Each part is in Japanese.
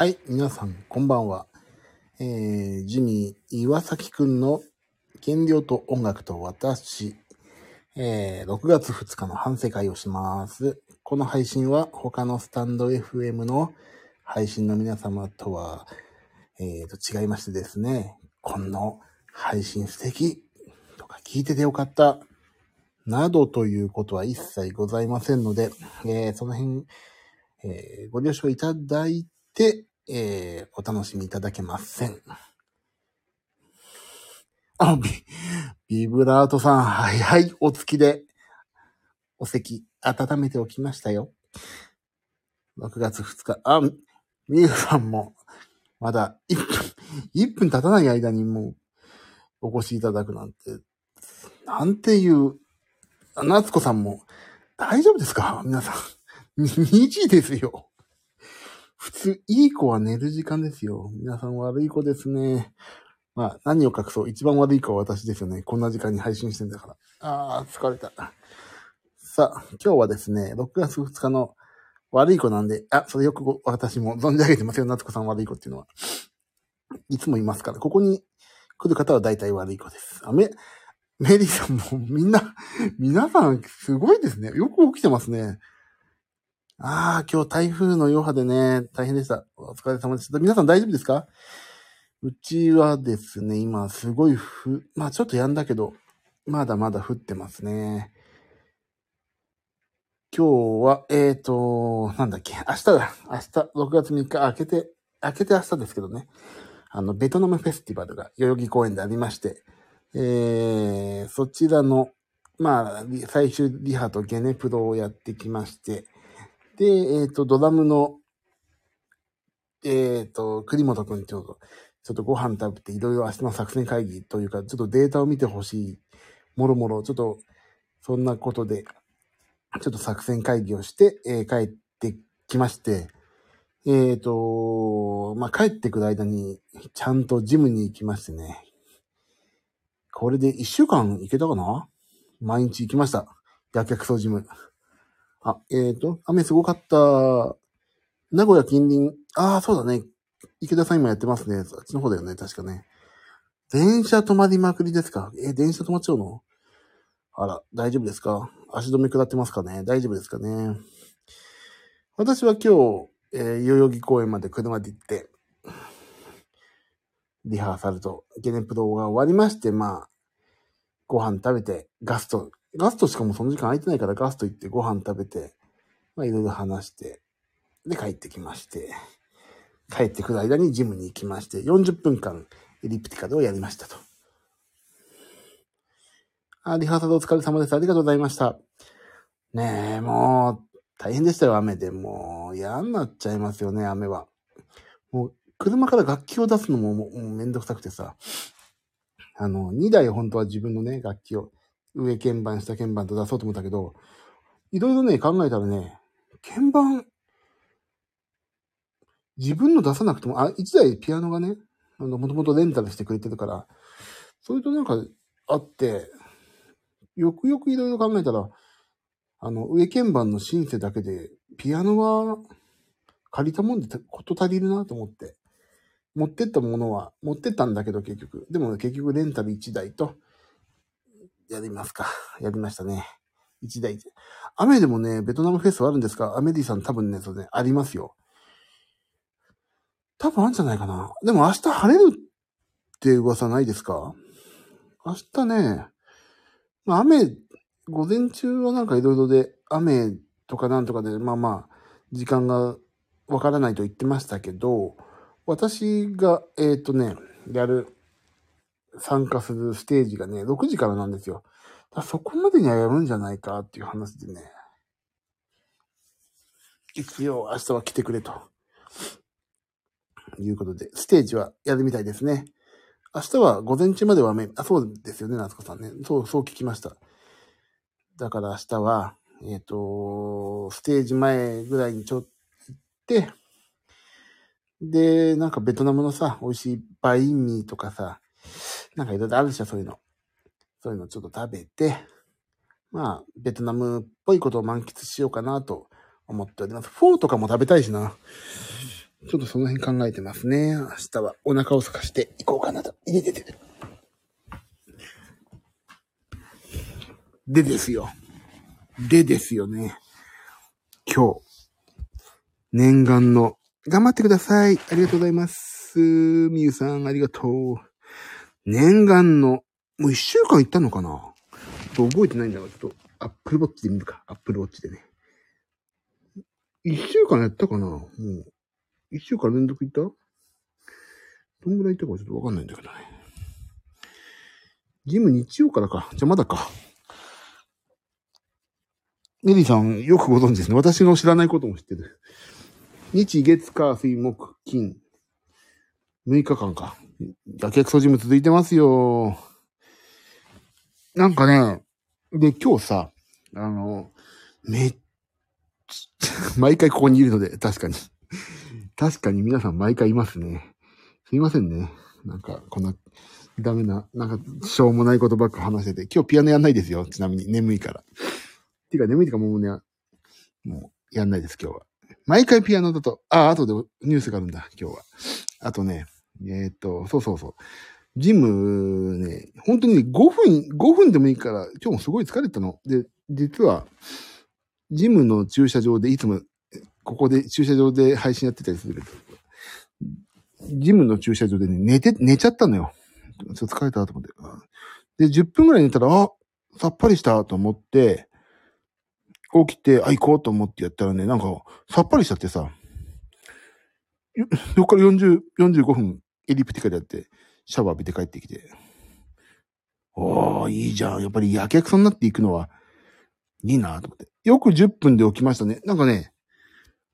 はい、皆さん、こんばんは。えー、ジミー岩崎くんの原料と音楽と私、えー、6月2日の反省会をします。この配信は他のスタンド FM の配信の皆様とは、えー、と違いましてですね、この配信素敵とか聞いててよかったなどということは一切ございませんので、えーその辺、えーご了承いただいて、えーお楽しみいただけません。あ、ビ、ビブラートさん、はいはい、お付きで、お席、温めておきましたよ。6月2日、あ、みゆさんも、まだ1分、1分経たない間にもう、お越しいただくなんて、なんていう、あ夏子さんも、大丈夫ですか？皆さん。2時ですよ。普通、いい子は寝る時間ですよ。皆さん悪い子ですね。まあ、何を隠そう。一番悪い子は私ですよね。こんな時間に配信してんだから。あー、疲れた。さあ、今日はですね、6月2日の悪い子なんで、あ、それよく私も存じ上げてますよ。夏子さん悪い子っていうのは。いつもいますから。ここに来る方は大体悪い子です。あ、め、メリーさんもみんな、皆さんすごいですね。よく起きてますね。ああ、今日台風の余波でね、大変でした。お疲れ様でした。皆さん大丈夫ですか？うちはですね、今すごいふ、まあちょっとやんだけど、まだまだ降ってますね。今日は、えーと、なんだっけ、明日だ。明日、6月3日、明けて、明けて明日ですけどね。あの、ベトナムフェスティバルが代々木公園でありまして、えー、そちらの、まあ、最終リハとゲネプロをやってきまして、で、えっ、と、ドラムの、えっ、と、栗本くんちょっと、ちょっとご飯食べて、いろいろ明日の作戦会議というか、ちょっとデータを見てほしい、もろもろ、ちょっと、そんなことで、ちょっと作戦会議をして、えー帰ってきまして、えっ、と、まあ、帰ってくる間に、ちゃんとジムに行きましてね。これで一週間行けたかな？毎日行きました。やけくそジム。あ、えっ、と、雨すごかった。名古屋近隣、ああ、そうだね。池田さん今やってますね。あっちの方だよね、確かね。電車止まりまくりですか？え、電車止まっちゃうの？あら、大丈夫ですか？足止め下ってますかね？大丈夫ですかね？私は今日、えー代々木公園まで車で行って、リハーサルとゲネプロが終わりまして、まあ、ご飯食べて、ガスト、ガストしかもその時間空いてないからガスト行ってご飯食べて、まあいろいろ話して、で帰ってきまして、帰ってくる間にジムに行きまして、40分間エリプティカルをやりましたと。あ、リハーサルお疲れ様です。ありがとうございました。ねえ、もう、大変でしたよ、雨で。もう、嫌になっちゃいますよね、雨は。もう、車から楽器を出すのももうめんどくさくてさ。あの、2台本当は自分のね、楽器を、上鍵盤、下鍵盤と出そうと思ったけど、いろいろね、考えたらね、鍵盤、自分の出さなくても、あ、1台ピアノがね、あの、もともとレンタルしてくれてるから、それとなんかあって、よくよくいろいろ考えたら、あの、上鍵盤のシンセだけで、ピアノは借りたもんでこと足りるなと思って、持ってったものは、持ってったんだけど結局。でも結局レンタル1台と、やりますか。やりましたね。1台。雨でもね、ベトナムフェスはあるんですか？アメディさん多分ね、それね、ありますよ。多分あるんじゃないかな。でも明日晴れるって噂ないですか？明日ね、まあ雨、午前中はなんかいろいろで、雨とかなんとかで、まあまあ、時間がわからないと言ってましたけど、私が、えっ、とね、やる、参加するステージがね、6時からなんですよ。だそこまでにはやるんじゃないかっていう話でね。一応明日は来てくれと。いうことで、ステージはやるみたいですね。明日は午前中までは雨、あ、そうですよね、夏子さんね。そう、そう聞きました。だから明日は、えっ、と、ステージ前ぐらいにちょっと行って、で、なんかベトナムのさ、美味しいバインミーとかさ、なんかいろいろあるでしょ、そういうの。そういうのちょっと食べて、まあ、ベトナムっぽいことを満喫しようかなと思っております。フォーとかも食べたいしな。ちょっとその辺考えてますね。明日はお腹を空かしていこうかなと。いでててて。でですよ。でですよね。今日、念願の、頑張ってください。ありがとうございます。みゆさん、ありがとう。念願の、もう一週間行ったのかな？ちょっと覚えてないんだから、ちょっと、アップルウォッチで見るか。アップルウォッチでね。一週間やったかな？もう、一週間連続行った？どんぐらい行ったかちょっとわかんないんだけどね。ジム日曜からか。じゃまだか。メリーさん、よくご存知ですね。私の知らないことも知ってる。日、月、火、水、木、金。6日間か。やけくそジム続いてますよ。なんかね、で、今日さ、あの、めっちゃ、毎回ここにいるので、確かに。確かに皆さん毎回いますね。すいませんね。なんか、こんな、ダメな、なんか、しょうもないことばっか話してて。今日ピアノやんないですよ。ちなみに、眠いから。てか、眠いとかもうね、もう、やんないです、今日は。毎回ピアノだと、あ、あとでニュースがあるんだ、今日は。あとね、えーっと、そうそうそう。ジムね、本当にね5分、5分でもいいから、今日もすごい疲れたの。で、実は、ジムの駐車場でいつも、ここで駐車場で配信やってたりするけど、ジムの駐車場でね、寝て、寝ちゃったのよ。ちょっと疲れたと思って。で、10分ぐらい寝たら、あ、さっぱりしたと思って、起きて、あ、行こうと思ってやったらね、なんか、さっぱりしちゃってさ、よそっから40、45分、エリプティカでやって、シャワー浴びて帰ってきて、おー、いいじゃん。やっぱりやけくそになっていくのは、いいなと思って。よく10分で起きましたね。なんかね、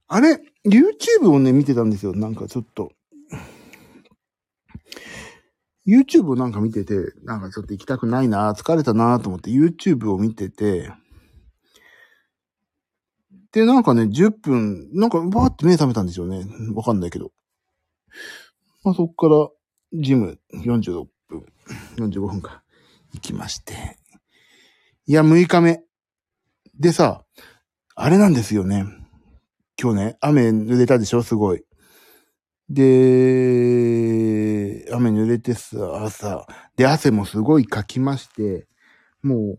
あれ、YouTube をね、見てたんですよ。なんかちょっと。YouTube をなんか見てて、なんかちょっと行きたくないな疲れたなと思って YouTube を見てて、で、なんかね、10分、なんかバーって目覚めたんですよね。わかんないけど。まあそっから、ジム46分、45分か、行きまして。いや、6日目。でさ、あれなんですよね。今日ね、雨濡れたでしょ？すごい。で、雨濡れてさ、朝。で、汗もすごいかきまして、も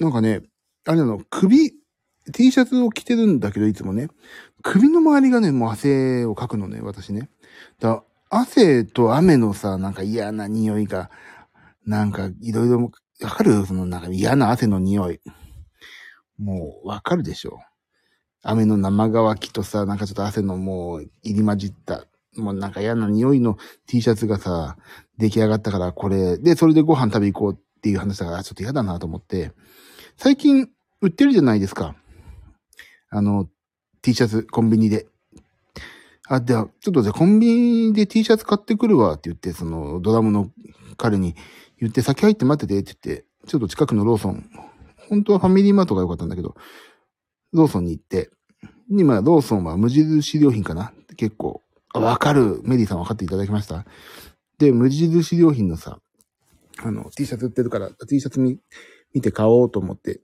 う、なんかね、あれなの、首、T シャツを着てるんだけど、いつもね。首の周りがね、もう汗をかくのね、私ね。だ汗と雨のさ、なんか嫌な匂いが、なんかいろいろ、わかる？そのなんか嫌な汗の匂い。もうわかるでしょ雨の生乾きとさ、なんかちょっと汗のもう入り混じった、もうなんか嫌な匂いの T シャツがさ、出来上がったからこれ、で、それでご飯食べ行こうっていう話だから、ちょっと嫌だなと思って、最近売ってるじゃないですか。あの、T シャツ、コンビニで。あ、では、ちょっとじゃあコンビニで T シャツ買ってくるわって言って、そのドラムの彼に言って、先入って待っててって言って、ちょっと近くのローソン、本当はファミリーマートが良かったんだけど、ローソンに行って、今、ローソンは無印良品かな結構、あ、わかる。メリーさん分かっていただきましたで、無印良品のさ、あの、T シャツ売ってるから、T シャツ見、見て買おうと思って、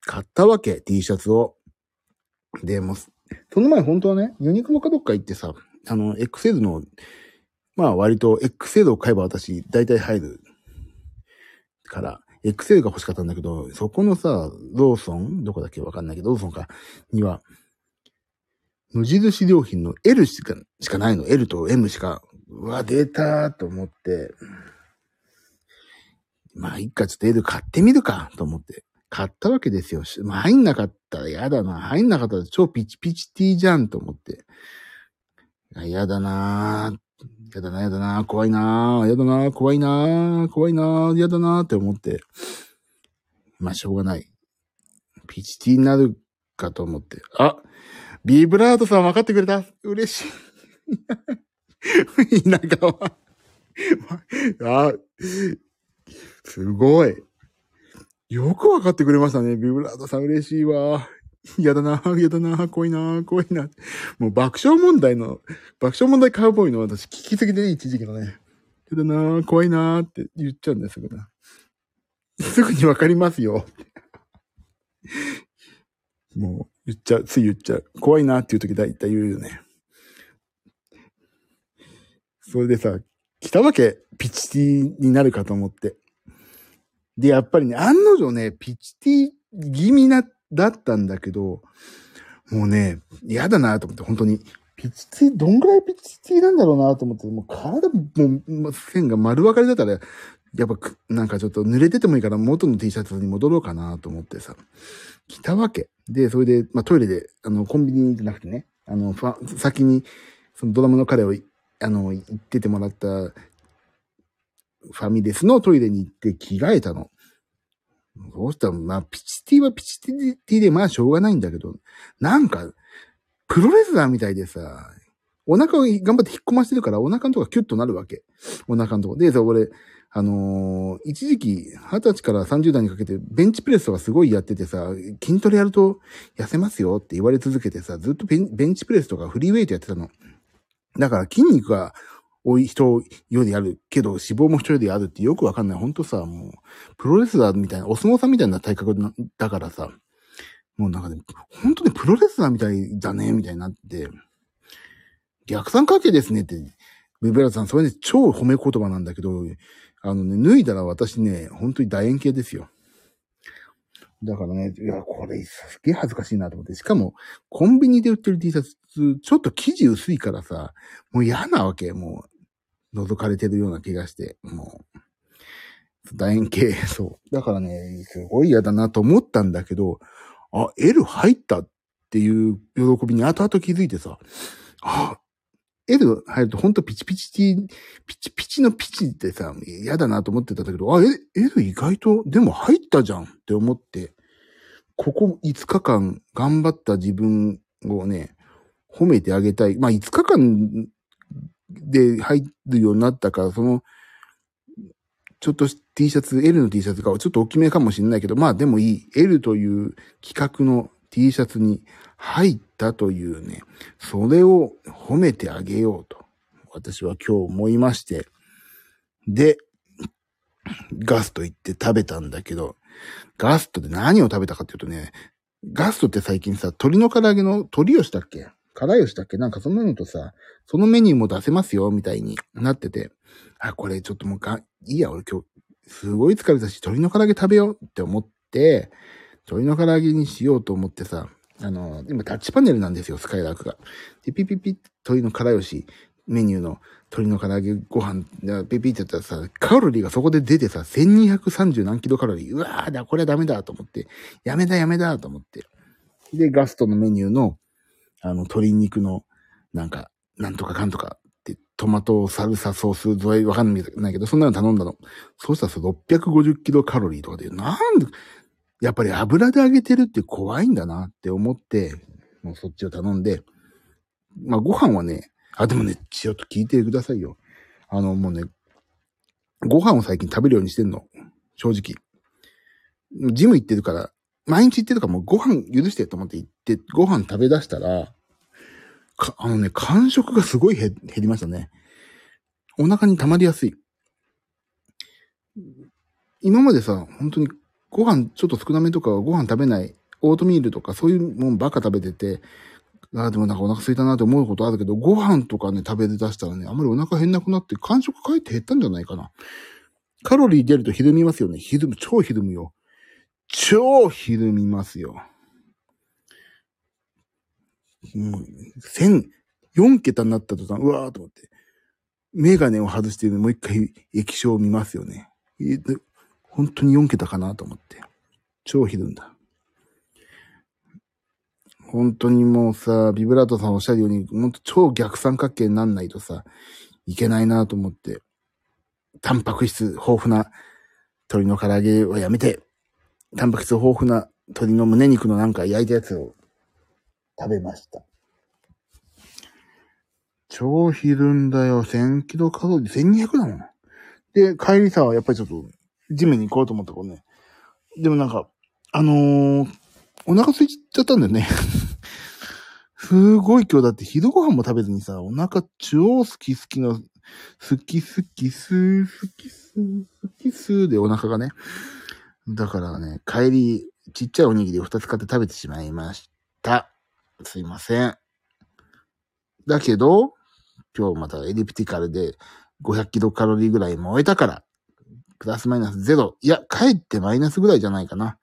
買ったわけ、T シャツを。で、も、その前本当はね、ユニクロかどっか行ってさ、あの、XL の、まあ割と XL を買えば私、大体入るから、XL が欲しかったんだけど、そこのさ、ローソンどこだっけわかんないけど、ローソンか、には、無印良品の L しか、しかないの。L と M しか。うわ、出たーと思って。まあ、いっか、ちょっと L 買ってみるか、と思って。買ったわけですよ。入んなかったら嫌だな。入んなかったら超ピチピチ T じゃん、と思って。嫌だなー嫌だな、嫌だな、怖いなー、嫌だな、怖いなー、怖いなー、嫌だなーって思って。まあ、しょうがない。ピチティーになるかと思って。あ、ビブラートさん分かってくれた嬉しい。田舎は。あ、すごい。よく分かってくれましたね。ビブラートさん嬉しいわ。嫌だな、嫌だな、怖いな、怖いな。もう爆笑問題の、爆笑問題カウボーイの私聞きすぎてね、一時期のね。嫌だな、怖いなって言っちゃうんですぐな。すぐにわかりますよ。もう言っちゃう、つい言っちゃう。怖いなっていう時大体言うよね。それでさ、着たわけ、ピチティになるかと思って。で、やっぱりね、案の定ね、ピチティ気味な、だったんだけど、もうね、嫌だなと思って、本当に。ピチティ、どんぐらいピチティなんだろうなと思って、もう体も、もう線が丸分かりだったら、やっぱ、なんかちょっと濡れててもいいから元の T シャツに戻ろうかなと思ってさ、着たわけ。で、それで、まあトイレで、あの、コンビニじゃなくてね、あの、ファ先に、そのドラムの彼を、あの、行っててもらった、ファミレスのトイレに行って着替えたの。そうしたら、まあ、ピチティはピチティで、まあ、しょうがないんだけど、なんか、プロレスラーみたいでさ、お腹を頑張って引っ込ましてるから、お腹のとこがキュッとなるわけ。お腹のとこ。で、さ、俺、あのー一時期、20歳から30代にかけて、ベンチプレスとかすごいやっててさ、筋トレやると痩せますよって言われ続けてさ、ずっとベンベンチプレスとかフリーウェイトやってたの。だから筋肉が多い人よりあるけど、脂肪も人よりあるってよくわかんない。ほんとさ、もう、プロレスラーみたいな、お相撲さんみたいな体格なだからさ、もうなんかね、ほんとね、プロレスラーみたいだね、みたいになって、逆三角形ですねって、ビブラさん、それね、超褒め言葉なんだけど、あのね、脱いだら私ね、本当に楕円形ですよ。だからね、いや、これ、すげえ恥ずかしいなと思って。しかも、コンビニで売ってる T シャツ、ちょっと生地薄いからさ、もう嫌なわけ。もう、覗かれてるような気がして、もう、楕円形、そう。だからね、すごい嫌だなと思ったんだけど、あ、L 入ったっていう喜びに後々気づいてさ、あ、L 入るとほんとピチピチ、ピチピチのピチってさ、嫌だなと思ってたんだけど、あ、え L 意外と、でも入ったじゃんって思って、ここ5日間頑張った自分をね、褒めてあげたい。まあ5日間で入るようになったから、その、ちょっと T シャツ、L の T シャツがちょっと大きめかもしれないけど、まあでもいい。L という企画の T シャツに入ったというね、それを褒めてあげようと、私は今日思いまして、で、ガスト行って食べたんだけど、ガストで何を食べたかっていうとね、ガストって最近さ、鶏の唐揚げの鶏吉だっけ？唐吉だっけ？なんかそんなのとさ、そのメニューも出せますよ、みたいになってて、あ、これちょっともうが、いいや、俺今日、すごい疲れたし、鶏の唐揚げ食べようって思って、鶏の唐揚げにしようと思ってさ、あの、今タッチパネルなんですよ、スカイラークが。で、ピピピッ鶏の唐吉メニューの鶏の唐揚げご飯、でピピってやったらさ、カロリーがそこで出てさ、1230何キロカロリー。うわーだ、これはダメだと思って、やめだやめだと思って。で、ガストのメニューの、あの、鶏肉の、なんか、なんとかかんとかって、トマトサルサソース添えわかんないけど、そんなの頼んだの。そうしたらさ、650キロカロリーとかで、なんで、やっぱり油で揚げてるって怖いんだなって思って、もうそっちを頼んで、まあご飯はね、あ、でもね、ちょっと聞いてくださいよ。あの、もうね、ご飯を最近食べるようにしてんの。正直。ジム行ってるから、毎日行ってるかもうご飯許してと思って行って、ご飯食べ出したら、か、あのね、感触がすごい減減りましたね。お腹に溜まりやすい。今までさ、本当にご飯ちょっと少なめとかご飯食べない、オートミールとかそういうもんばっか食べてて、ああ、でもなんかお腹空いたなって思うことあるけど、ご飯とかね、食べ出したらね、あんまりお腹減んなくなって、感触かえって減ったんじゃないかな。カロリー出るとひるみますよね。ひるむ、超ひるむよ。超ひるみますよ。もう、千、4桁になった途端、うわーと思って。メガネを外してもう一回液晶を見ますよね。本当に4桁かなと思って。超ひるんだ。本当にもうさ、ビブラートさんおっしゃるように、本当超逆三角形になんないとさ、いけないなと思って。タンパク質豊富な鶏の唐揚げはやめて、タンパク質豊富な鶏の胸肉のなんか焼いたやつを食べました。超ひるんだよ。1000キロカロリー、1200だもん。で、帰りさ、やっぱりちょっと、ジムに行こうと思ったからね。でもなんか、あのー、お腹空いちゃったんだよね。すごい今日だって昼ご飯も食べずにさ、お腹超好き好きの、好き好きすー、好きすー、好きすーでお腹がね。だからね、帰り、ちっちゃいおにぎりを2つ買って食べてしまいました。すいません。だけど、今日またエリプティカルで500キロカロリーぐらい燃えたから、プラスマイナスゼロ。いや、かえってマイナスぐらいじゃないかな。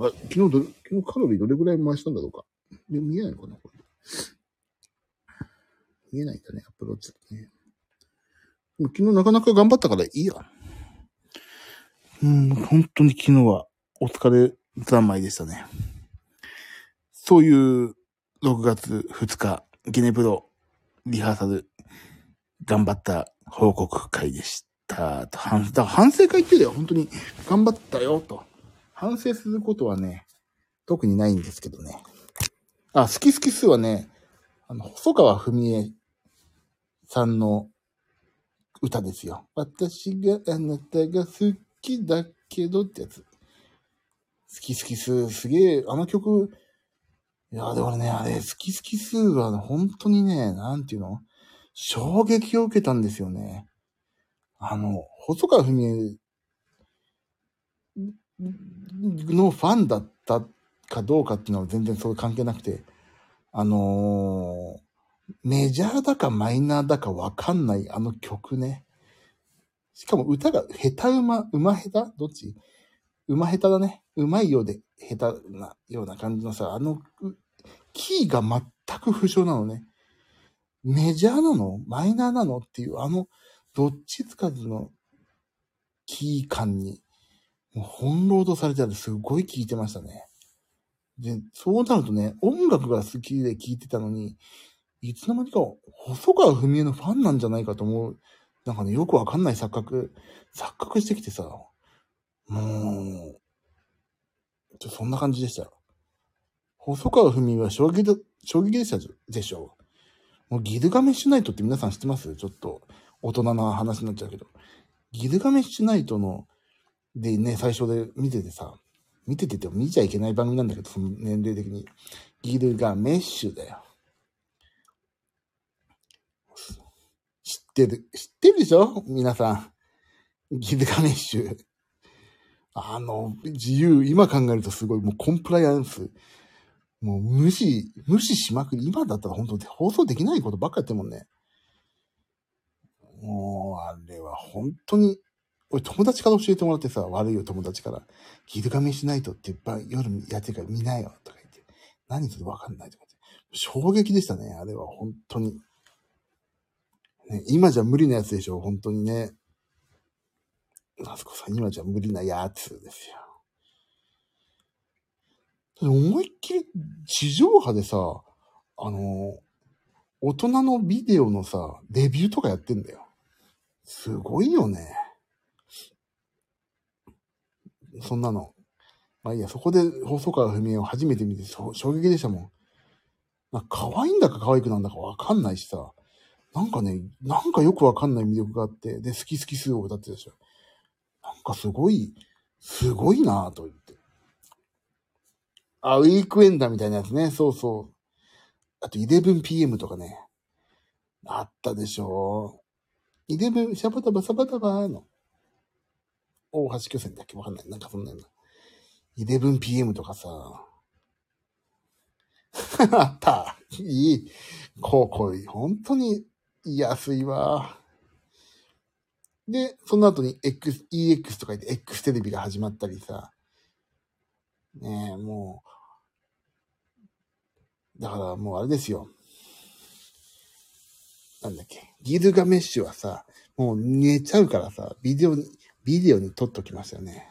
あ、昨日ど、昨日カロリーどれぐらい回したんだろうか。で見えないのかなこれ見えないんだね、アプローチだね。昨日なかなか頑張ったからいいや。うん、本当に昨日はお疲れ三昧でしたね。そういう6月2日、ゲネプロリハーサル頑張った報告会でした。と反だ反省会っていうよりは本当に頑張ったよと。反省することはね、特にないんですけどね。あ、好き好き数はね、あの、細川文江さんの歌ですよ。私があなたが好きだけどってやつ。好き好き数、すげえ、あの曲、いや、でもね、あれ、好き好き数は本当にね、なんていうの？衝撃を受けたんですよね。あの、細川文江のファンだったかどうかっていうのは全然そう関係なくて、あのーメジャーだかマイナーだかわかんないあの曲ね。しかも歌が下手馬、馬下手？どっち？馬下手だね。上手いようで下手なような感じのさ、あの、キーが全く不詳なのね。メジャーなの？マイナーなの？っていう、あの、どっちつかずのキー感に、もう翻弄とされててすごい聴いてましたね。で、そうなるとね、音楽が好きで聴いてたのに、いつの間にか細川文江のファンなんじゃないかと思う。なんかね、よくわかんない錯覚、錯覚してきてさ、もう、ちょそんな感じでしたよ。細川文は衝撃だ、衝撃でしたでしょうもうギルガメッシュナイトって皆さん知ってます？ちょっと大人な話になっちゃうけど。ギルガメッシュナイトの、でね、最初で見ててさ、見ててても見ちゃいけない番組なんだけど、その年齢的に。ギルガメッシュだよ。知ってる、知ってるでしょ？皆さん。ギルガメッシュ。あの、自由、今考えるとすごい、もうコンプライアンス。もう無視、無視しまくり。今だったら本当に放送できないことばっかやってるもんね。もう、あれは本当に、俺友達から教えてもらってさ、悪いよ友達から。ギルガメッシュナイトってば夜やってるから見ないよとか言って。何それわかんないとか言って。衝撃でしたね、あれは本当に。ね、今じゃ無理なやつでしょ、本当にね。あそこさん、今じゃ無理なやつですよ。思いっきり地上波でさ、あの、大人のビデオのさ、レビューとかやってんだよ。すごいよね。そんなの。まあいいや、そこで細川文江を初めて見て衝撃でしたもん。なんか可愛いんだか可愛くなんだかわかんないしさ。なんかね、なんかよくわかんない魅力があって、で、好き好き数を歌ってたでしょ。なんかすごい、すごいなぁと言って。あ、ウィークエンダーみたいなやつね。そうそう。あと 11pm とかね。あったでしょ。11、シャバタバサバタバーの。大橋巨船だっけ？わかんない。なんかそんなような。11pm とかさ。あった。いい。こう、こう、本当に安いわ。で、その後に X、EX とか言って X テレビが始まったりさ。ねえ、もう。だからもうあれですよ。なんだっけ。ギルガメッシュはさ、もう寝ちゃうからさ、ビデオに、ビデオに撮っときましたよね。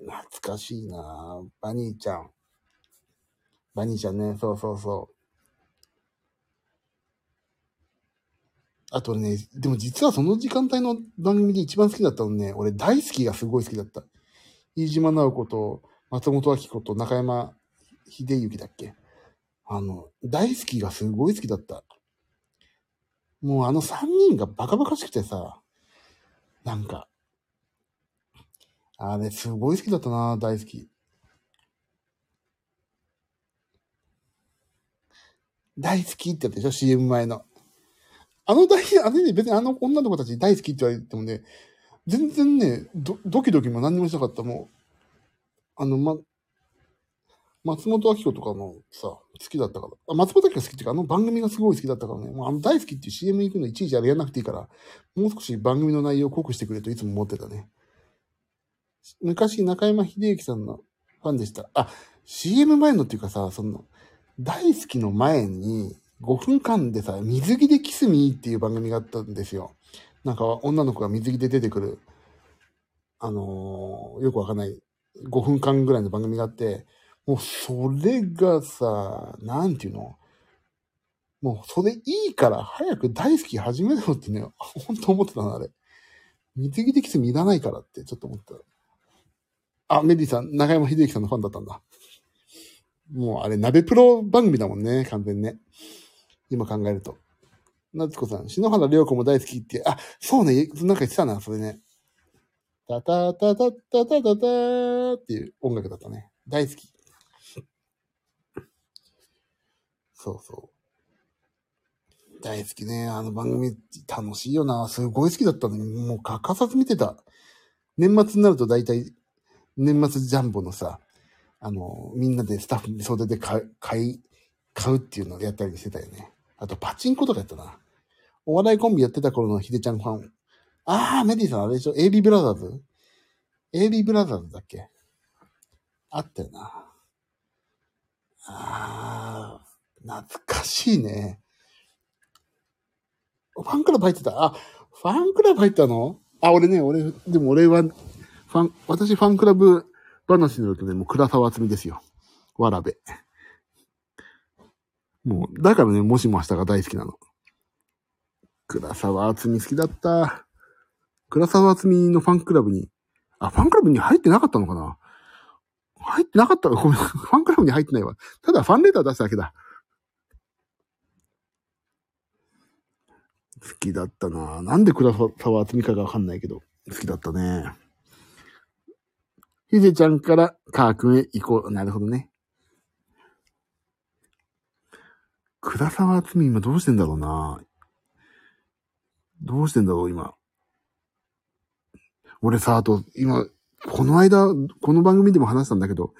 懐かしいなバニーちゃん。バニーちゃんね、そうそうそうあとね、でも実はその時間帯の番組で一番好きだったのね、俺大好きがすごい好きだった。飯島直子と松本明子と中山秀幸だっけあの、大好きがすごい好きだった。もうあの三人がバカバカしくてさ、なんか、あれすごい好きだったな、大好き。大好きってやったでしょ ?CM 前の。あの大、あれね、別にあの女の子たち大好きって言われてもね、全然ね、ドドキドキも何にもしなかった。もう、あの、ま、松本明子とかのさ、好きだったから。あ松本明子好きっていうか、あの番組がすごい好きだったからね。もうあの大好きっていう CM 行くのいちいちあれやんなくていいから、もう少し番組の内容を濃くしてくれといつも思ってたね。昔中山秀幸さんのファンでした。あ、CM 前のっていうかさ、その、大好きの前に5分間でさ、水着でキスミーっていう番組があったんですよ。なんか女の子が水着で出てくる、あのーよくわかんない5分間ぐらいの番組があって、もうそれがさ、なんていうの？もうそれいいから早く大好き始めろってね、本当思ってたな、あれ。水着でキスミいらないからってちょっと思った。あ、メディさん、中山秀幸さんのファンだったんだ。もうあれ、鍋プロ番組だもんね、完全にね。今考えると。夏子さん、篠原涼子も大好きって、あ、そうね、なんか言ってたな、それね。タタタタタタタターっていう音楽だったね。大好き。そうそう。大好きね。あの番組楽しいよな。すごい好きだったのに、もう欠かさず見てた。年末になると大体、年末ジャンボのさ、あの、みんなでスタッフに袖で買う、買い、買うっていうのをやったりしてたよね。あと、パチンコとかやったな。お笑いコンビやってた頃のヒデちゃんファン。ああ、メディさんあれでしょ ?AB ブラザーズ ?AB ブラザーズだっけ？あったよな。ああ、懐かしいね。ファンクラブ入ってた？あ、ファンクラブ入ったの？あ、俺ね、俺、でも俺は、ファン、私ファンクラブ話になるとね、もう倉沢厚美ですよ。わらべ。もう、だからね、もしも明日が大好きなの。倉沢厚美好きだった。倉沢厚美のファンクラブに、あ、ファンクラブに入ってなかったのかな？入ってなかったごめん、ファンクラブに入ってないわ。ただファンレター出しただけだ。好きだったななんで倉沢厚美かがわかんないけど、好きだったね。ひでちゃんからカー君へ行こう。なるほどね。倉沢厚美今どうしてんだろうなどうしてんだろう今。俺さ、あと、今、この間、この番組でも話したんだけど、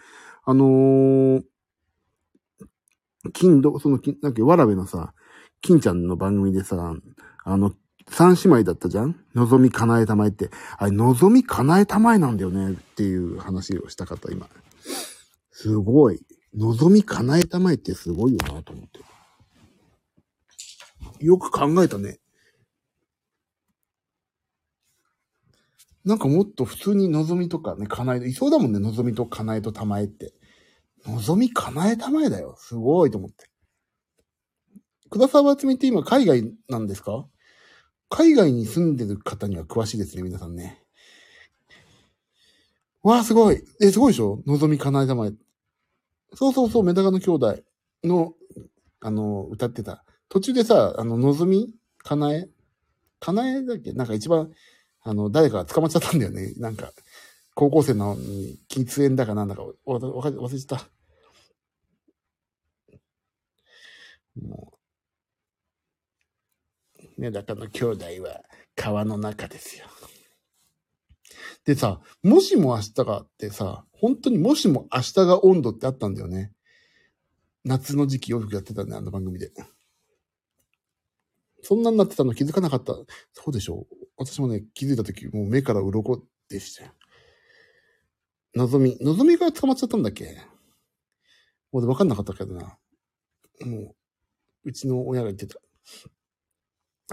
あのー、金ど、その、金なんか、わらべのさ、金ちゃんの番組でさ、あの、三姉妹だったじゃん？のぞみかなえたまえって。あれ、のぞみかなえたまえなんだよねっていう話をしたかった、今。すごい。のぞみかなえたまえってすごいよなと思って。よく考えたね。なんかもっと普通にのぞみとかね、かなえ、いそうだもんね、のぞみとかなえとたまえって。のぞみかなえたまえだよ。すごいと思って。倉沢厚みって今海外なんですか？海外に住んでる方には詳しいですね、皆さんね。わあ、すごい。え、すごいでしょ？のぞみかなえたまえ。そうそうそう、メダカの兄弟の、あの、歌ってた。途中でさ、あの、のぞみ？かなえ？かなえだっけ？なんか一番、あの、誰かが捕まっちゃったんだよね。なんか、高校生の喫煙だかなんだか、わわか忘れちゃった。もう、メダカの兄弟は川の中ですよ。でさ、もしも明日がってさ、本当にもしも明日が温度ってあったんだよね。夏の時期よくやってたね、あの番組で。そんなになってたの気づかなかった。そうでしょう。私もね、気づいた時、もう目から鱗でしたよ。のぞみ、のぞみが捕まっちゃったんだっけ？もう分かんなかったけどな。もう、うちの親が言ってた。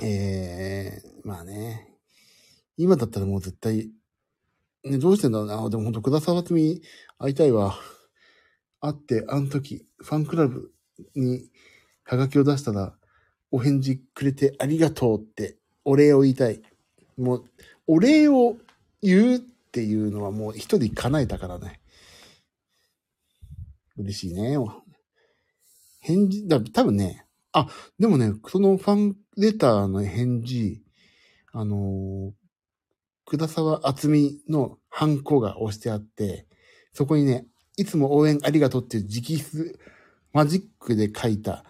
ええー、まあね。今だったらもう絶対、ね、どうしてんだろうな。でもほんと、倉沢つみ会いたいわ。会って、あの時、ファンクラブにハガキを出したら、お返事くれてありがとうって、お礼を言いたい。もう、お礼を言うっていうのはもう一人叶えたからね。嬉しいね。返事、だ、多分ね、あ、でもね、そのファンレターの返事、あのー、倉沢厚美のハンコが押してあって、そこにね、いつも応援ありがとうっていう直筆、マジックで書いた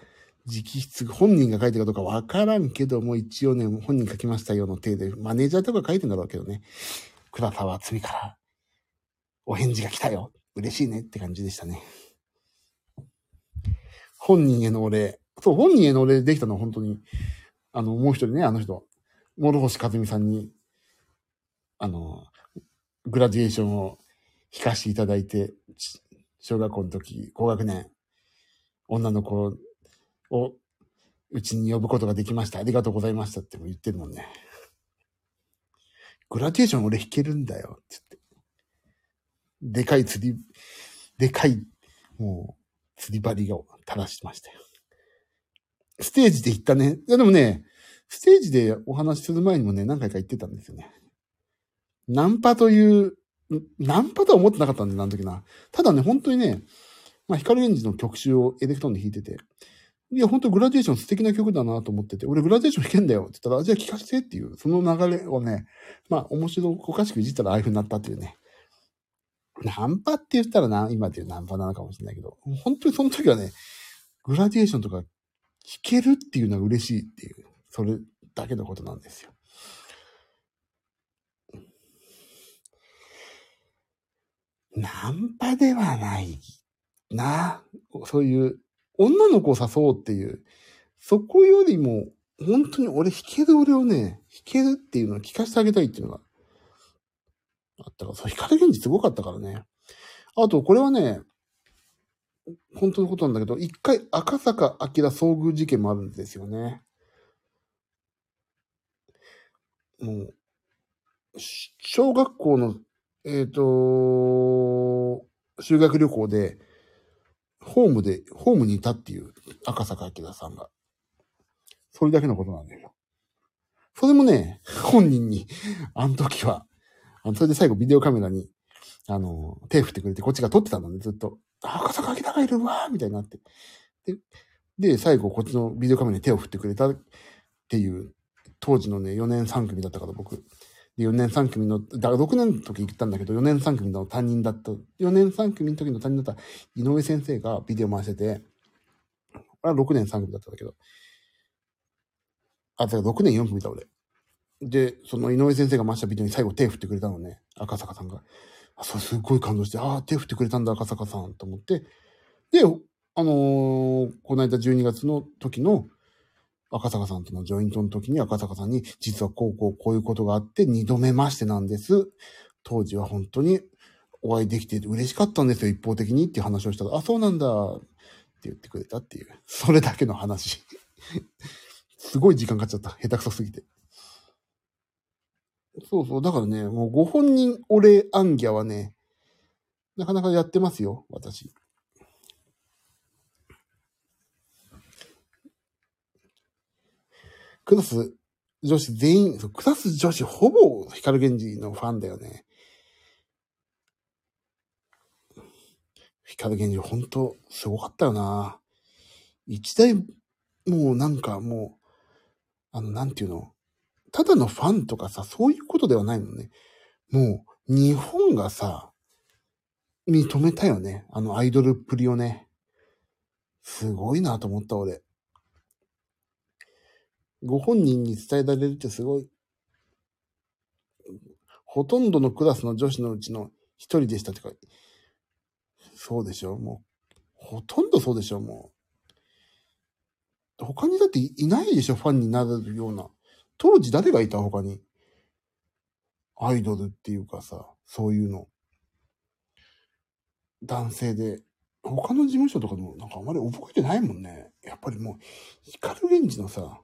直筆、本人が書いてるかどうかわからんけども、一応ね、本人書きましたよの手で、マネージャーとか書いてんだろうけどね。倉沢厚美から、お返事が来たよ。嬉しいねって感じでしたね。本人へのお礼。そう、本人へのお礼できたのは本当に、あの、もう一人ね、あの人、諸星和美さんに、あの、グラデュエーションを弾かせていただいて、小学校の時、高学年、女の子をうちに呼ぶことができました。ありがとうございましたって言ってるもんね。グラデーション俺弾けるんだよ、って言って。でかい釣り、でかい、もう、釣り針を垂らしてましたよ。ステージで行ったね。いやでもね、ステージでお話しする前にもね、何回か言ってたんですよね。ナンパという、ナンパとは思ってなかったんだよ、あの時な。ただね、本当にね、まあ、光源氏の曲集をエレクトーンで弾いてて、いや、本当グラデーション素敵な曲だなと思ってて、俺グラデーション弾けんだよって言ったら、じゃあ聴かせてっていう、その流れをね、まあ、面白おかしくいじったらああいう風になったっていうね。ナンパって言ったらな、今で言うナンパなのかもしれないけど、本当にその時はね、グラデーションとか弾けるっていうのは嬉しいっていう、それだけのことなんですよ。ナンパではないな。そういう、女の子を誘おうっていう、そこよりも、本当に俺弾ける俺をね、弾けるっていうのを聞かせてあげたいっていうのがあったから、そう、光源氏すごかったからね。あと、これはね、本当のことなんだけど、一回赤坂明遭遇事件もあるんですよね。もう、小学校の、えっ、ー、と、修学旅行で、ホームで、ホームにいたっていう赤坂明さんが。それだけのことなんだよ。それもね、本人に、あの時は、あの、それで最後ビデオカメラに、あの、手振ってくれて、こっちが撮ってたんだね、ずっと。赤坂明がいるわーみたいになって。で、で、最後こっちのビデオカメラに手を振ってくれたっていう、当時のね、4年3組だったから僕。で、4年3組の、だから6年の時行ったんだけど、4年3組の担任だった、4年3組の時の担任だった井上先生がビデオ回してて、あ、6年3組だったんだけど、あ、だから6年4組だ俺。で、その井上先生が回したビデオに最後手振ってくれたのね、赤坂さんが。あ、そう、すっごい感動して、ああ、手振ってくれたんだ、赤坂さん、と思って。で、あのー、この間12月の時の赤坂さんとのジョイントの時に赤坂さんに、実はこうこうこういうことがあって二度目ましてなんです。当時は本当にお会いできて嬉しかったんですよ、一方的にっていう話をしたら、あ、そうなんだって言ってくれたっていう、それだけの話。すごい時間かかっちゃった。下手くそすぎて。そうそう。だからね、もうご本人お礼アンギャはね、なかなかやってますよ、私。クラス女子全員、クラス女子ほぼ光源氏のファンだよね。光源氏ほんとすごかったよな。一台、もうなんかもう、あの、なんていうの？ただのファンとかさ、そういうことではないのね。もう、日本がさ、認めたよね。あのアイドルっぷりをね。すごいなと思った、俺。ご本人に伝えられるってすごい。ほとんどのクラスの女子のうちの一人でしたってか、そうでしょ？もう。ほとんどそうでしょ？もう。他にだっていないでしょ？ファンになれるような。当時誰がいた？他に。アイドルっていうかさ、そういうの。男性で。他の事務所とかでもなんかあまり覚えてないもんね。やっぱりもう、光源氏のさ、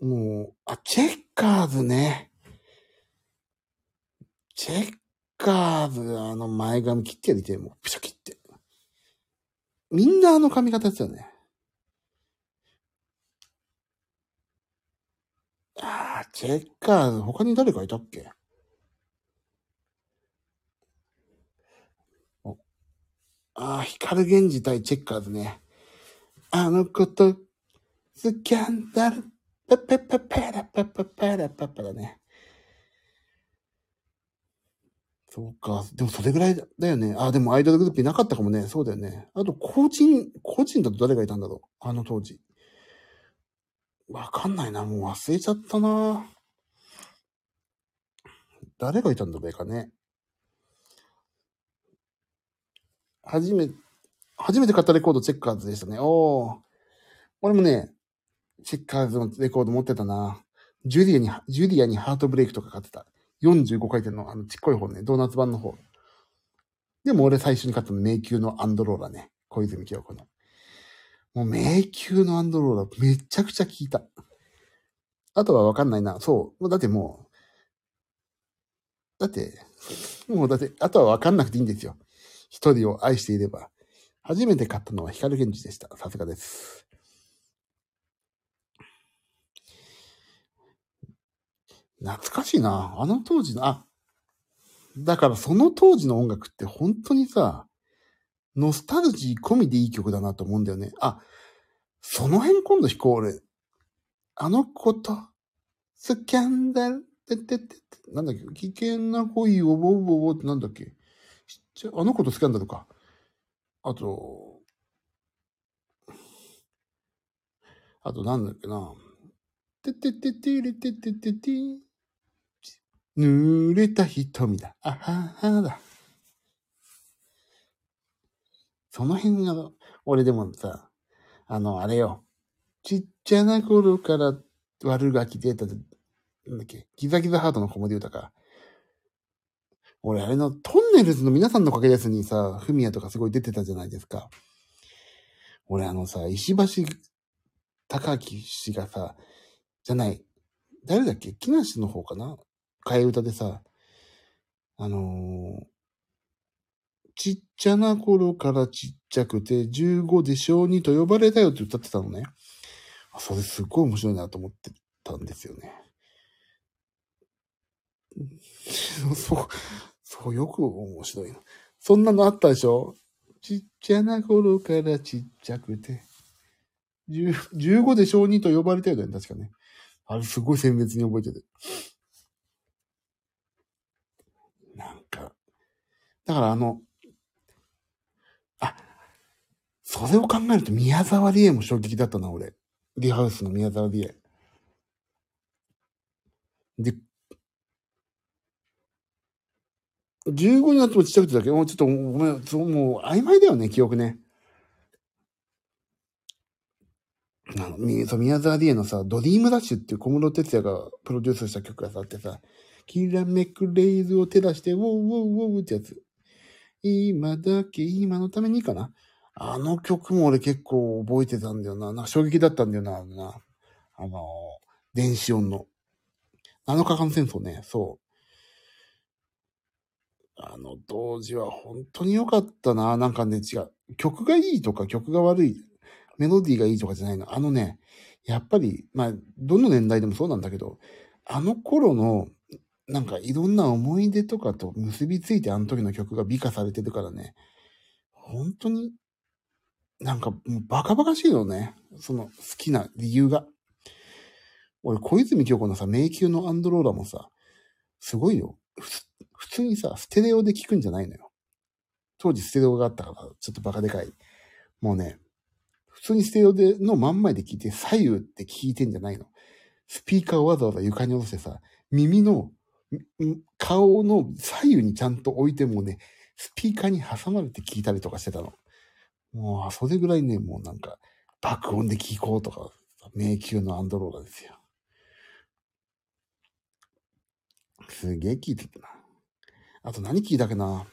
もう、あ、チェッカーズね。チェッカーズ、あの前髪切ってやりて、もう、プシャ切って。みんなあの髪型ですよね。ああ、チェッカーズ、他に誰かいたっけ？ああ、光源氏対チェッカーズね。あの子と、スキャンダル。ペッペッペッペラペッペッペラペッペラね。そうか。でもそれぐらいだよね。あ、でもアイドルグループいなかったかもね。そうだよね。あと、個人、個人だと誰がいたんだろう。あの当時。わかんないな。もう忘れちゃったな。誰がいたんだべかね。初め、初めて買ったレコードチェッカーズでしたね。おー。俺もね、チェッカーズのレコード持ってたな。ジュディアに、ジュディアにハートブレイクとか買ってた。45回転のあのちっこい方ね、ドーナツ版の方。でも俺最初に買ったの迷宮のアンドローラね。小泉京子の。もう迷宮のアンドローラめちゃくちゃ聞いた。あとはわかんないな。そう。だってもう、だって、もうだって、あとはわかんなくていいんですよ。一人を愛していれば。初めて買ったのは光源氏でした。さすがです。懐かしいな。あの当時の、あ、だからその当時の音楽って本当にさ、ノスタルジー込みでいい曲だなと思うんだよね。あ、その辺今度弾こう俺。あの子と、スキャンダル、てててて、なんだっけ、危険な恋をボーボーってなんだっけ？あの子とスキャンダルか。あと、あとなんだっけな。ててててれてててて、濡れた瞳だ。あははだ。その辺が、俺でもさ、あの、あれよ。ちっちゃな頃から悪ガキ出た、なんだっけ、ギザギザハートの子守歌か。俺、あれの、トンネルズの皆さんのおかげですにさ、フミヤとかすごい出てたじゃないですか。俺、あのさ、石橋貴明氏がさ、じゃない、誰だっけ木梨の方かな？替え歌でさ、あのー、ちっちゃな頃からちっちゃくて、15で小児と呼ばれたよって歌ってたのね。それすっごい面白いなと思ってたんですよね。そう、そう、よく面白いな。そんなのあったでしょ？ちっちゃな頃からちっちゃくて、15で小児と呼ばれたよね、確かね。あれすごい鮮烈に覚えてて。なんか、だからあの、あ、それを考えると宮沢りえも衝撃だったな、俺。リハウスの宮沢りえ。で、15になってもちっちゃくてだけもうちょっとごめん、もう曖昧だよね、記憶ね。あの、宮沢りえのさ、ドリームダッシュっていう小室哲也がプロデュースした曲がさあってさ、キラメクレイズを照らして、ウォーウォーウォーってやつ。今だけ、今のためにかな。あの曲も俺結構覚えてたんだよな。なんか衝撃だったんだよな。あのなあの、電子音の。7日間戦争ね、そう。あの当時は本当に良かったな。なんかね、違う。曲がいいとか曲が悪い、メロディーがいいとかじゃないの。あのね、やっぱり、まあ、どの年代でもそうなんだけど、あの頃の、なんかいろんな思い出とかと結びついてあの時の曲が美化されてるからね、本当に、なんかもうバカバカしいよね。その好きな理由が。俺、小泉京子のさ、迷宮のアンドローラもさ、すごいよ。普通にさ、ステレオで聞くんじゃないのよ。当時ステレオがあったから、ちょっとバカでかい。もうね、普通にステレオでの真ん前で聞いて、左右って聞いてんじゃないの。スピーカーをわざわざ床に下ろしてさ、耳の、顔の左右にちゃんと置いてもね、スピーカーに挟まれて聞いたりとかしてたの。もう、それぐらいね、もうなんか、爆音で聞こうとか、迷宮のアンドローラですよ。すげえ聞いてたな。あと何聞いたっけな。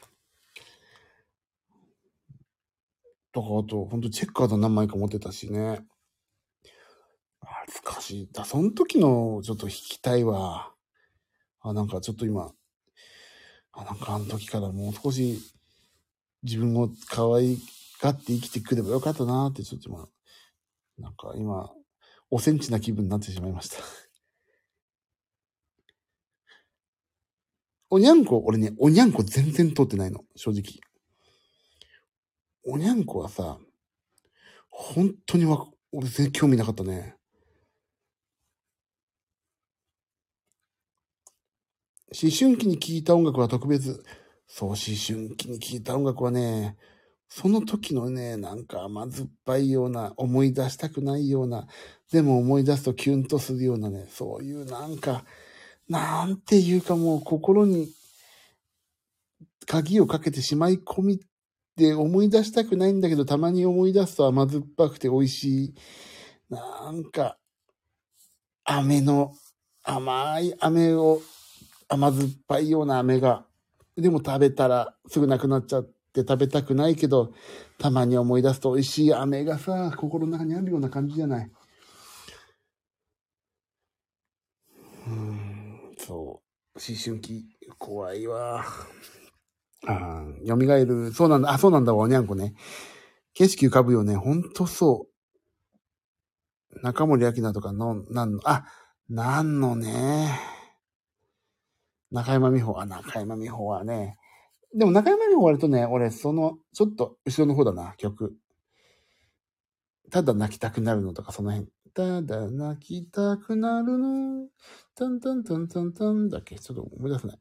とか、あと、ほんとチェッカーズ何枚か持ってたしね。懐かしい。だ、その時のちょっと弾きたいわ。あ、なんかちょっと今、あ、なんかあの時からもう少し自分を可愛がって生きてくればよかったなって、ちょっと今、なんか今、おセンチな気分になってしまいました。おにゃんこ、俺ね、おにゃんこ全然通ってないの、正直。おにゃんこはさ、本当にわ、俺全然興味なかったね。思春期に聴いた音楽は特別。そう、思春期に聴いた音楽はね、その時のね、なんか甘酸っぱいような、思い出したくないような、でも思い出すとキュンとするようなね、そういうなんか、なんていうかもう心に鍵をかけてしまい込みって思い出したくないんだけど、たまに思い出すと甘酸っぱくて美味しい。なんか、飴の、甘い飴を、甘酸っぱいような飴が、でも食べたらすぐなくなっちゃって食べたくないけど、たまに思い出すと美味しい飴がさ、心の中にあるような感じじゃない？うーん、そう。思春期、怖いわ。ああ、蘇る。そうなんだ。あ、そうなんだわ、おにゃんこね。景色浮かぶよね。ほんとそう。中森明菜とかの、なんの、あ、なんのね。中山美穂、あ、中山美穂はね。でも中山美穂割とね、俺、その、ちょっと後ろの方だな、曲。ただ泣きたくなるのとか、その辺。ただ泣きたくなるの。タンタンタンタンタンだっけ？ちょっと思い出せない。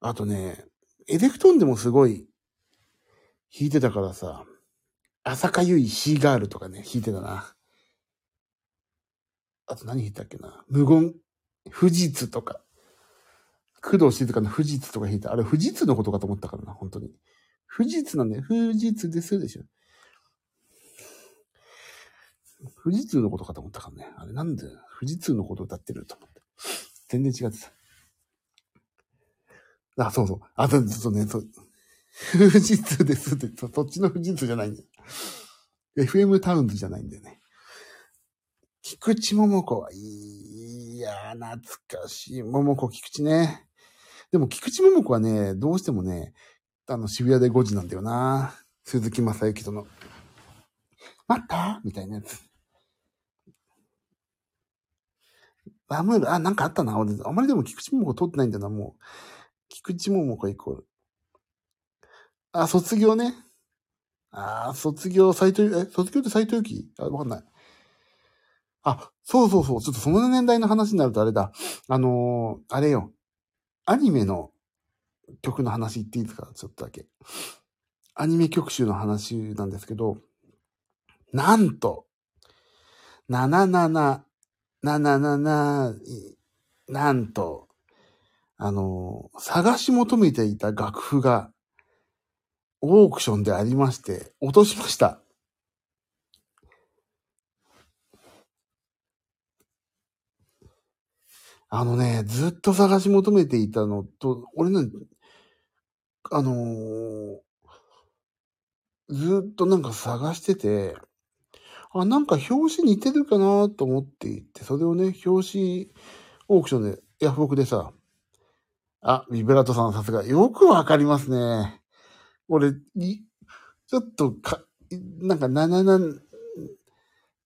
あとね、エレクトーンでもすごい弾いてたからさ、浅香唯シーガールとかね、弾いてたな。あと何弾いたっけな無言、富士通とか。工藤静香の富士通とか弾いた。あれ富士通のことかと思ったからな、本当に。富士通なんだよ。富士通ですでしょ。富士通のことかと思ったからね。あれなんで富士通のこと歌ってると思って。全然違ってた。あ、そうそう。あ、そうそうね、そう。富士通ですって、そそっちの富士通じゃないんだよ。FM タウンズじゃないんだよね。菊池桃子はいいや、懐かしい。桃子菊池ね。でも菊池桃子はね、どうしてもね、あの、渋谷で5時なんだよな。鈴木正幸との。待った？みたいなやつ。ラムール、あ、なんかあったな。俺、あまりでも菊池桃子通ってないんだな、もう。菊池桃子イコール。あ、卒業ね。あ、卒業、斎藤、え、卒業って斎藤由貴あ、わかんない。あ、そうそうそう。ちょっとその年代の話になるとあれだ。あのー、あれよ。アニメの曲の話言っていいですかちょっとだけ。アニメ曲集の話なんですけど、なんと、77、77、なんと、あのー、探し求めていた楽譜が、オークションでありまして、落としました。あのね、ずっと探し求めていたのと、俺ね、あのーずっとなんか探してて、あ、なんか表紙似てるかなと思っていて、それをね、表紙オークションで、ヤフオクでさ、あ、ビブラートさんさすが、よくわかりますね。俺、いちょっとか、なんか、ななな、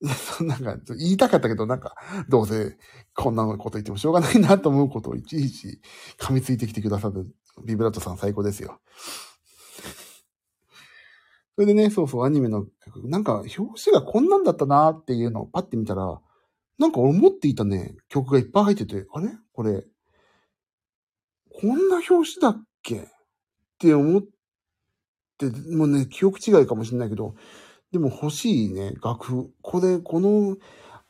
なんか、言いたかったけど、なんか、どうせ、こんなこと言ってもしょうがないなと思うことをいちいち噛みついてきてくださるビブラートさん最高ですよ。それでね、そうそう、アニメの曲、なんか、表紙がこんなんだったなっていうのをパッて見たら、なんか思っていたね、曲がいっぱい入ってて、あれ？これ、こんな表紙だっけ？って思って、もうね、記憶違いかもしれないけど、でも欲しいね、楽譜。これ、この、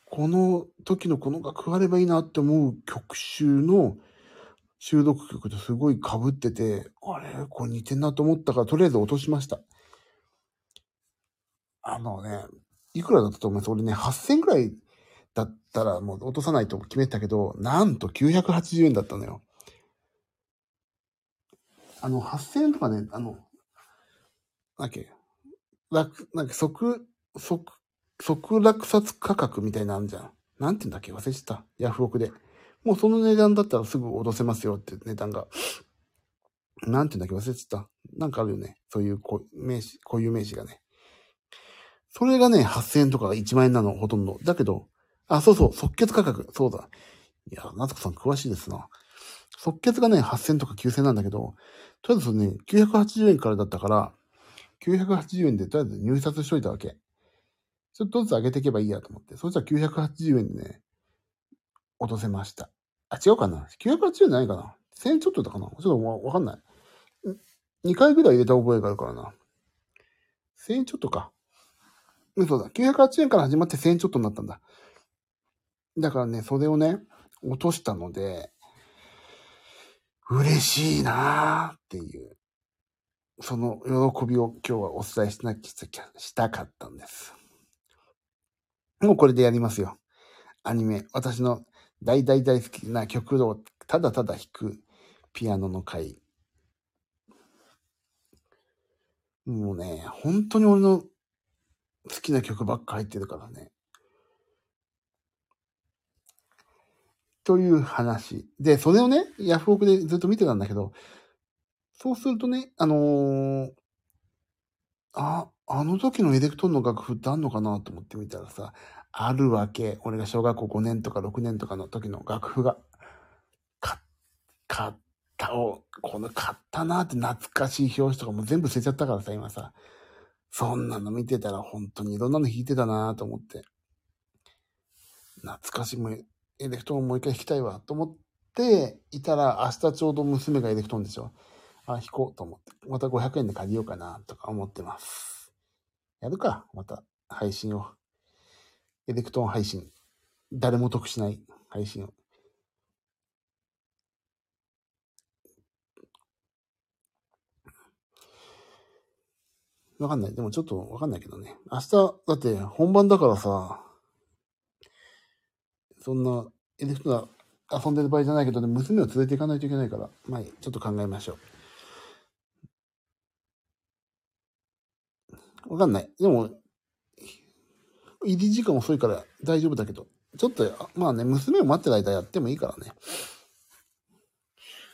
この時のこの楽譜あればいいなって思う曲集の収録曲とすごい被ってて、あれこれ似てんなと思ったから、とりあえず落としました。あのね、いくらだったと思います？俺ね、8000くらいだったらもう落とさないと決めてたけど、なんと980円だったのよ。あの、8000円とかね、あの、なんだっけ、落、なんか即、即、即落札価格みたいなあんじゃん。なんて言うんだっけ？忘れてた。ヤフオクで。もうその値段だったらすぐ落とせますよって値段が。なんて言うんだっけ？忘れてた。なんかあるよね。そういうこ名詞、こういう名詞がね。それがね、8000円とか1万円なの、ほとんど。だけど、あ、そうそう、即決価格。そうだ。いや、夏子さん詳しいですな。即決がね、8000とか9000なんだけど、とりあえずね、980円からだったから、980円でとりあえず入札しといたわけ。ちょっとずつ上げていけばいいやと思って。そしたら980円でね、落とせました。あ、違うかな ?980 円ないかな ?1000 円ちょっとだかなちょっとわわかんない。2回ぐらい入れた覚えがあるからな。1000円ちょっとか。嘘だ。980円から始まって1000円ちょっとになったんだ。だからね、それをね、落としたので、嬉しいなーっていう、その喜びを今日はお伝えしなきゃしたかったんです。もうこれでやりますよ。アニメ、私の大大大好きな曲をただただ弾くピアノの回。もうね、本当に俺の好きな曲ばっか入ってるからね。という話。で、それをね、ヤフオクでずっと見てたんだけど、そうするとね、あのーあ、あの時のエレクトーンの楽譜ってあんのかなと思ってみたらさ、あるわけ。俺が小学校5年とか6年とかの時の楽譜が、か、買ったを、この買ったなって懐かしい表紙とかも全部捨てちゃったからさ、今さ。そんなの見てたら本当にいろんなの弾いてたなと思って。懐かしいもエレクトーンもう一回弾きたいわと思っていたら、明日ちょうど娘がエレクトーンでしょ。あ、弾こうと思って。また500円で借りようかなとか思ってます。やるか、また配信を。エレクトーン配信。誰も得しない配信を。わかんない。でもちょっとわかんないけどね。明日、だって本番だからさ、そんな、エレクトーン遊んでる場合じゃないけどね、娘を連れて行かないといけないから、まあ、ちょっと考えましょう。わかんない。でも、入り時間遅いから大丈夫だけど、ちょっと、まあね、娘を待ってる間やってもいいからね。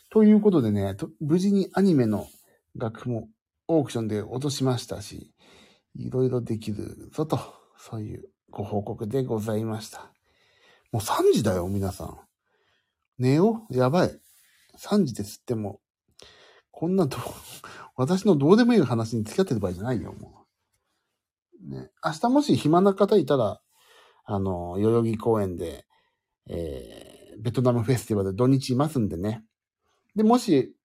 ということでね、無事にアニメの楽譜もオークションで落としましたし、いろいろできるぞと、そういうご報告でございました。もう3時だよ、皆さん。寝よう？やばい。3時ですっても、こんなと、私のどうでもいい話に付き合ってる場合じゃないよ、もう。ね、明日もし暇な方いたら、あの、代々木公園で、えー、ベトナムフェスティバル土日いますんでね。で、もし、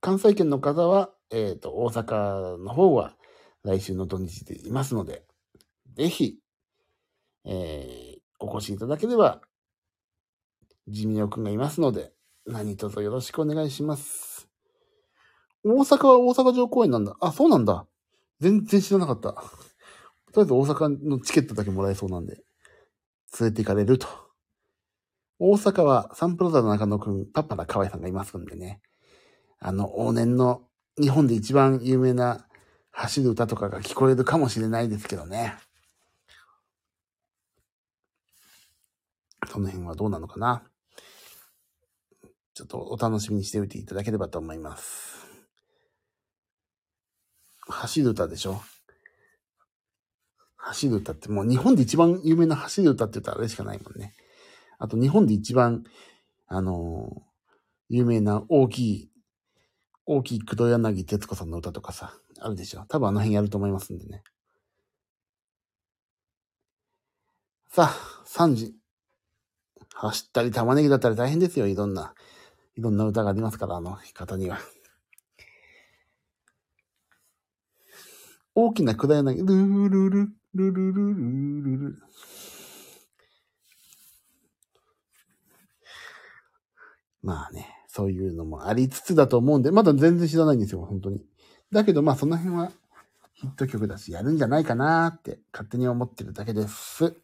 関西圏の方は、えっ、と、大阪の方は来週の土日でいますので、ぜひ、えー、お越しいただければ、ジミオくんがいますので、何卒よろしくお願いします。大阪は大阪城公園なんだ。あ、そうなんだ。全然知らなかった。とりあえず大阪のチケットだけもらえそうなんで、連れて行かれると。大阪はサンプラザの中野くん、パッパラ河合さんがいますんでね。あの、往年の日本で一番有名な走る歌とかが聞こえるかもしれないですけどね。その辺はどうなのかな。ちょっとお楽しみにしておいていただければと思います。走る歌でしょ？走る歌ってもう日本で一番有名な走る歌って言ったらあれしかないもんね。あと日本で一番、あの有名な大きい、大きい黒柳徹子さんの歌とかさ、あるでしょ。多分あの辺やると思いますんでね。さあ、3時。走ったり玉ねぎだったり大変ですよ。いろんな、いろんな歌がありますから、あの方には。大きな黒柳、ルールル、ルルルルルル。まあね、そういうのもありつつだと思うんで、まだ全然知らないんですよ、本当に。だけどまあその辺はヒット曲だし、やるんじゃないかなって勝手に思ってるだけです。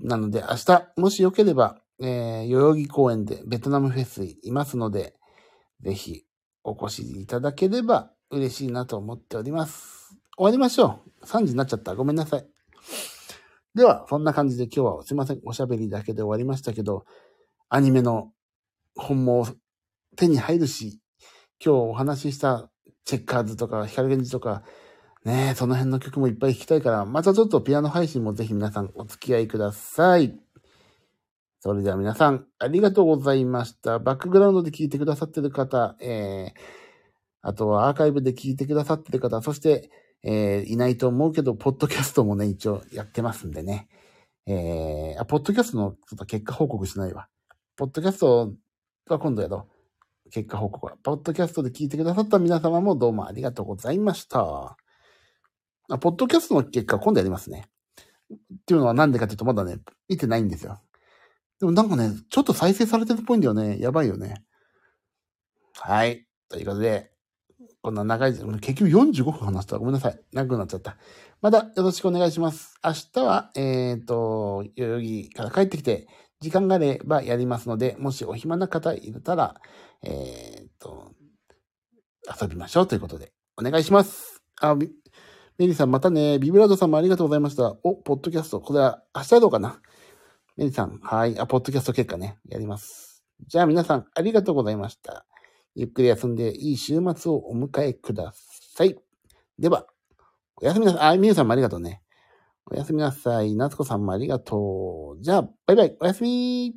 なので明日、もしよければ、えー、代々木公園でベトナムフェスいますので、ぜひお越しいただければ嬉しいなと思っております。終わりましょう。3時になっちゃった。ごめんなさい。では、そんな感じで今日はすいません。おしゃべりだけで終わりましたけど、アニメの本も手に入るし、今日お話ししたチェッカーズとか光源氏とか、ねえ、その辺の曲もいっぱい弾きたいから、またちょっとピアノ配信もぜひ皆さんお付き合いください。それでは皆さん、ありがとうございました。バックグラウンドで聞いてくださってる方、えー、あとはアーカイブで聞いてくださってる方、そして、えー、いないと思うけど、ポッドキャストもね、一応やってますんでね。えー、あ、ポッドキャストのちょっと結果報告しないわ。ポッドキャストは今度やろう。結果報告は。ポッドキャストで聞いてくださった皆様もどうもありがとうございました。あ、ポッドキャストの結果今度やりますね。っていうのはなんでかっていうとまだね、見てないんですよ。でもなんかね、ちょっと再生されてるっぽいんだよね。やばいよね。はい。ということで、こんな長い、結局45分話した。ごめんなさい。長くなっちゃった。またよろしくお願いします。明日は、えっ、ー、と、代々木から帰ってきて、時間があればやりますので、もしお暇な方いたら、えっ、ー、と、遊びましょうということで、お願いします。あ、メリーさんまたね、ビブラードさんもありがとうございました。お、ポッドキャスト。これは明日やろうかな。メリーさん、はい。あ、ポッドキャスト結果ね、やります。じゃあ皆さん、ありがとうございました。ゆっくり休んでいい週末をお迎えください。では、おやすみなさい。あ、みゆさんもありがとうね。おやすみなさい。夏子さんもありがとう。じゃあ、バイバイ。おやすみ